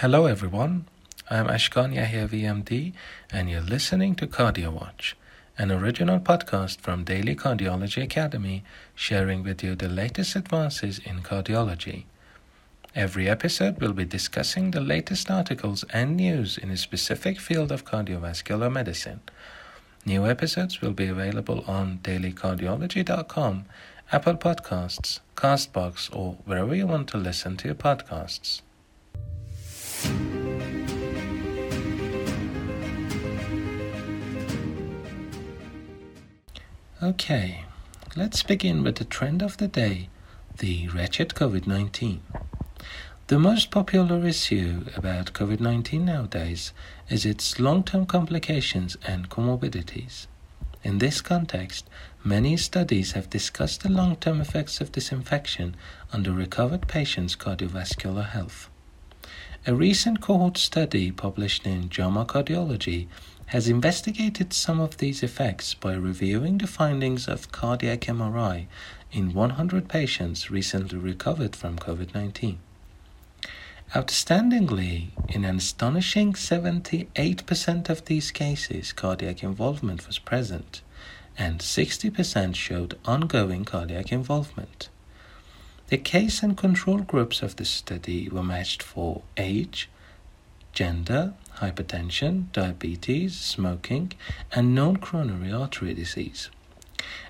Hello, everyone. I'm Ashkan Yahya VMD, and you're listening to Cardio Watch, an original podcast from Daily Cardiology Academy, sharing with you the latest advances in cardiology. Every episode will be discussing the latest articles and news in a specific field of cardiovascular medicine. New episodes will be available on dailycardiology.com, Apple Podcasts, Castbox, or wherever you want to listen to your podcasts. Okay, let's begin with the trend of the day the wretched COVID 19. The most popular issue about COVID 19 nowadays is its long term complications and comorbidities. In this context, many studies have discussed the long term effects of this infection on the recovered patient's cardiovascular health. A recent cohort study published in JAMA Cardiology has investigated some of these effects by reviewing the findings of cardiac MRI in 100 patients recently recovered from COVID 19. Outstandingly, in an astonishing 78% of these cases, cardiac involvement was present, and 60% showed ongoing cardiac involvement. The case and control groups of the study were matched for age, gender, hypertension, diabetes, smoking, and known coronary artery disease.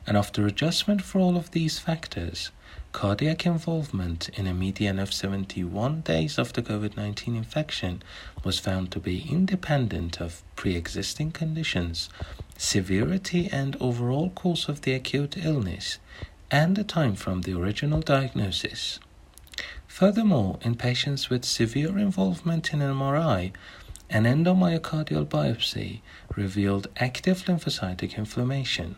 And after adjustment for all of these factors, cardiac involvement in a median of 71 days after COVID 19 infection was found to be independent of pre existing conditions, severity, and overall course of the acute illness, and the time from the original diagnosis. Furthermore, in patients with severe involvement in MRI, an endomyocardial biopsy revealed active lymphocytic inflammation.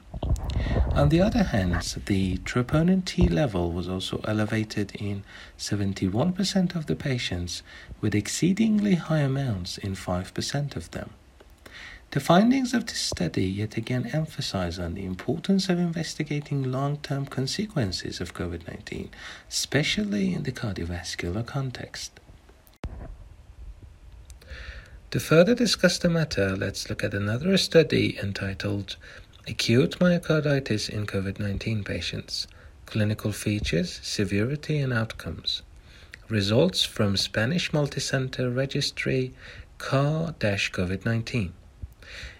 On the other hand, the troponin T level was also elevated in 71% of the patients, with exceedingly high amounts in 5% of them. The findings of this study yet again emphasize on the importance of investigating long-term consequences of COVID-19, especially in the cardiovascular context. To further discuss the matter, let's look at another study entitled Acute Myocarditis in COVID 19 Patients Clinical Features, Severity, and Outcomes. Results from Spanish Multicenter Registry CAR COVID 19.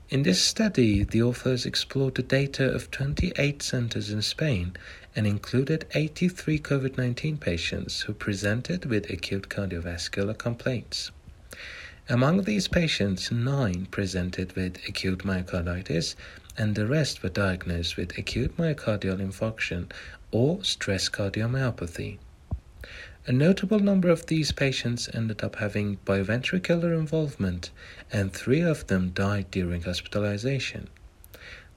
In this study, the authors explored the data of 28 centers in Spain and included 83 COVID 19 patients who presented with acute cardiovascular complaints. Among these patients, nine presented with acute myocarditis, and the rest were diagnosed with acute myocardial infarction or stress cardiomyopathy. A notable number of these patients ended up having biventricular involvement, and three of them died during hospitalization.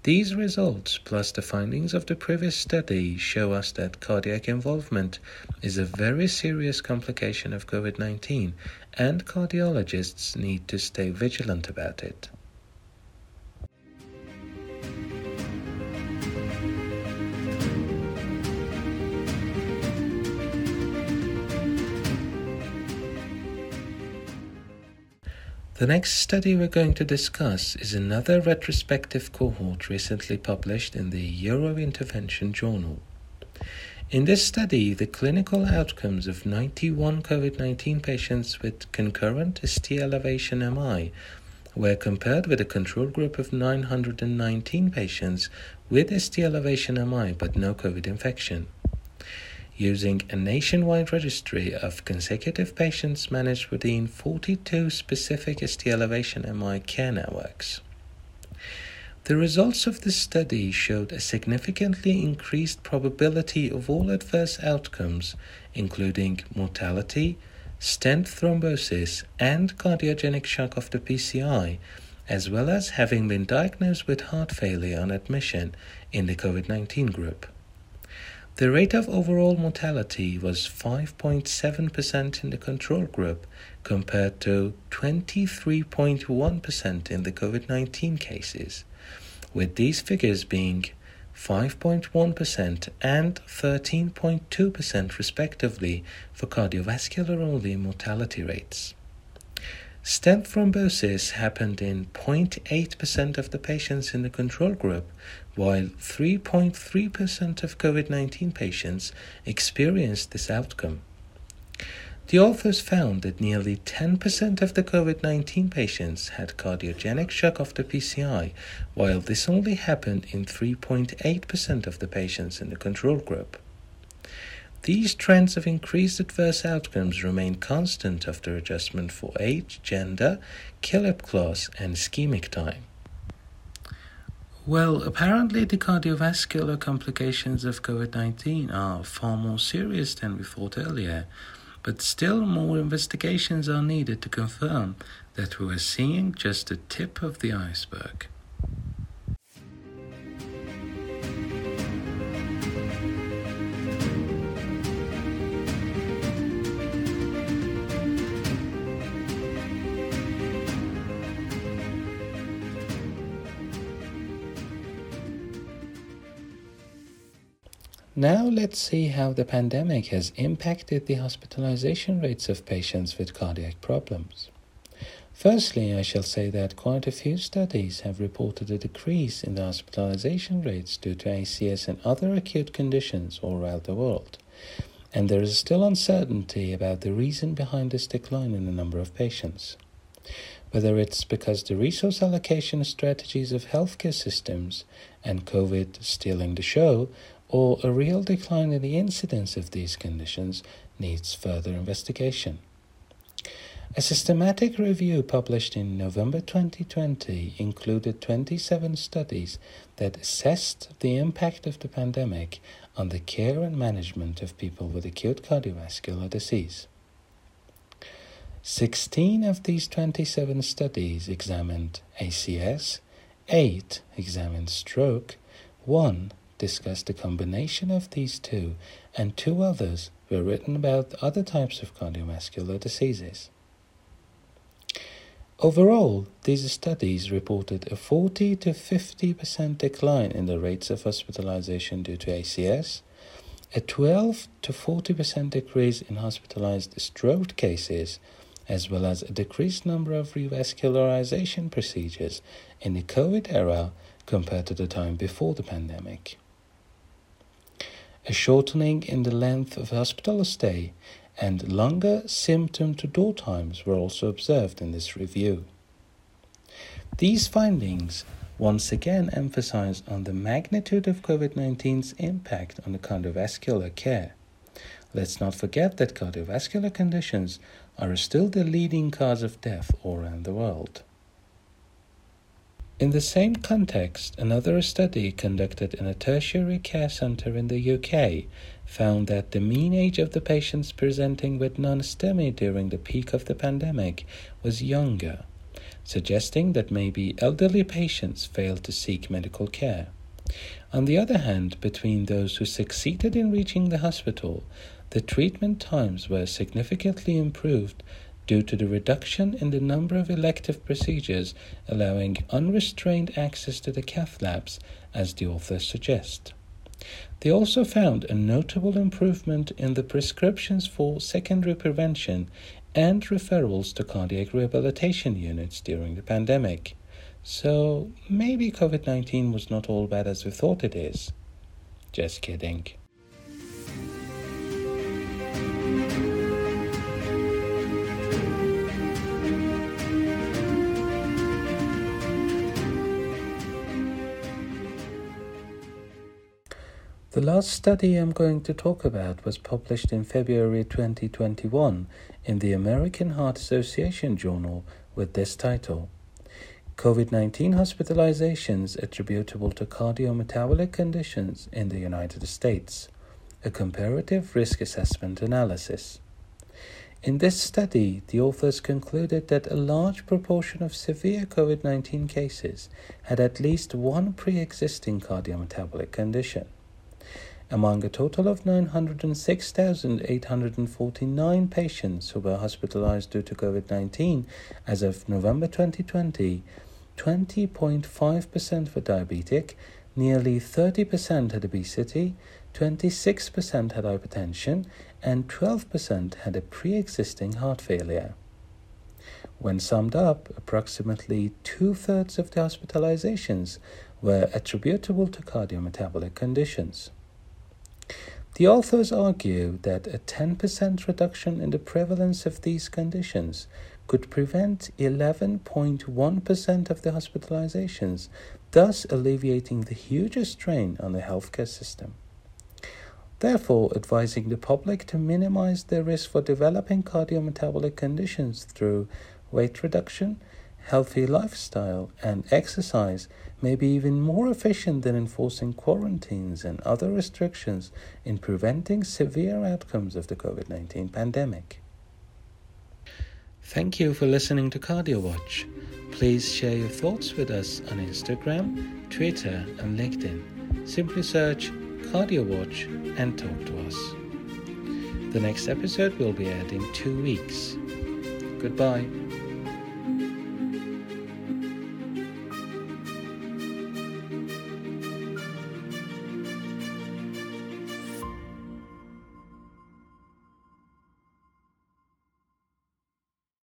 These results, plus the findings of the previous study, show us that cardiac involvement is a very serious complication of COVID 19, and cardiologists need to stay vigilant about it. The next study we're going to discuss is another retrospective cohort recently published in the Euro Intervention Journal. In this study, the clinical outcomes of 91 COVID 19 patients with concurrent ST elevation MI were compared with a control group of 919 patients with ST elevation MI but no COVID infection using a nationwide registry of consecutive patients managed within 42 specific ST elevation MI care networks. The results of this study showed a significantly increased probability of all adverse outcomes, including mortality, stent thrombosis, and cardiogenic shock after PCI, as well as having been diagnosed with heart failure on admission in the COVID 19 group. The rate of overall mortality was 5.7% in the control group compared to 23.1% in the COVID 19 cases, with these figures being 5.1% and 13.2% respectively for cardiovascular only mortality rates. Stent thrombosis happened in 0.8% of the patients in the control group, while 3.3% of COVID 19 patients experienced this outcome. The authors found that nearly 10% of the COVID 19 patients had cardiogenic shock after PCI, while this only happened in 3.8% of the patients in the control group. These trends of increased adverse outcomes remain constant after adjustment for age, gender, killip class, and ischemic time. Well, apparently the cardiovascular complications of COVID 19 are far more serious than we thought earlier but still more investigations are needed to confirm that we are seeing just the tip of the iceberg. Now let's see how the pandemic has impacted the hospitalization rates of patients with cardiac problems. Firstly, I shall say that quite a few studies have reported a decrease in the hospitalization rates due to ACS and other acute conditions all around the world. And there is still uncertainty about the reason behind this decline in the number of patients. Whether it's because the resource allocation strategies of healthcare systems and COVID stealing the show, or a real decline in the incidence of these conditions needs further investigation. A systematic review published in November 2020 included 27 studies that assessed the impact of the pandemic on the care and management of people with acute cardiovascular disease. 16 of these 27 studies examined ACS, 8 examined stroke, 1 discussed the combination of these two, and two others were written about other types of cardiovascular diseases. Overall, these studies reported a 40 to 50% decline in the rates of hospitalization due to ACS, a 12 to 40% decrease in hospitalized stroke cases, as well as a decreased number of revascularization procedures in the COVID era compared to the time before the pandemic. A shortening in the length of hospital stay and longer symptom to door times were also observed in this review. These findings once again emphasize on the magnitude of COVID 19's impact on the cardiovascular care. Let's not forget that cardiovascular conditions are still the leading cause of death all around the world. In the same context, another study conducted in a tertiary care center in the UK found that the mean age of the patients presenting with non-STEMI during the peak of the pandemic was younger, suggesting that maybe elderly patients failed to seek medical care. On the other hand, between those who succeeded in reaching the hospital, the treatment times were significantly improved due to the reduction in the number of elective procedures allowing unrestrained access to the cath labs, as the authors suggest. They also found a notable improvement in the prescriptions for secondary prevention and referrals to cardiac rehabilitation units during the pandemic. So maybe COVID 19 was not all bad as we thought it is. Just kidding. The last study I'm going to talk about was published in February 2021 in the American Heart Association Journal with this title COVID 19 hospitalizations attributable to cardiometabolic conditions in the United States, a comparative risk assessment analysis. In this study, the authors concluded that a large proportion of severe COVID 19 cases had at least one pre existing cardiometabolic condition among a total of 906,849 patients who were hospitalized due to COVID 19 as of November 2020, 20.5% were diabetic, nearly 30% had obesity, 26% had hypertension, and 12% had a pre existing heart failure. When summed up, approximately two thirds of the hospitalizations were attributable to cardiometabolic conditions. The authors argue that a 10% reduction in the prevalence of these conditions could prevent 11.1% of the hospitalizations, thus alleviating the huge strain on the healthcare system. Therefore, advising the public to minimize their risk for developing cardiometabolic conditions through weight reduction, healthy lifestyle, and exercise may be even more efficient than enforcing quarantines and other restrictions in preventing severe outcomes of the COVID 19 pandemic. Thank you for listening to Cardio Watch. Please share your thoughts with us on Instagram, Twitter, and LinkedIn. Simply search Cardio Watch and talk to us. The next episode will be aired in two weeks. Goodbye.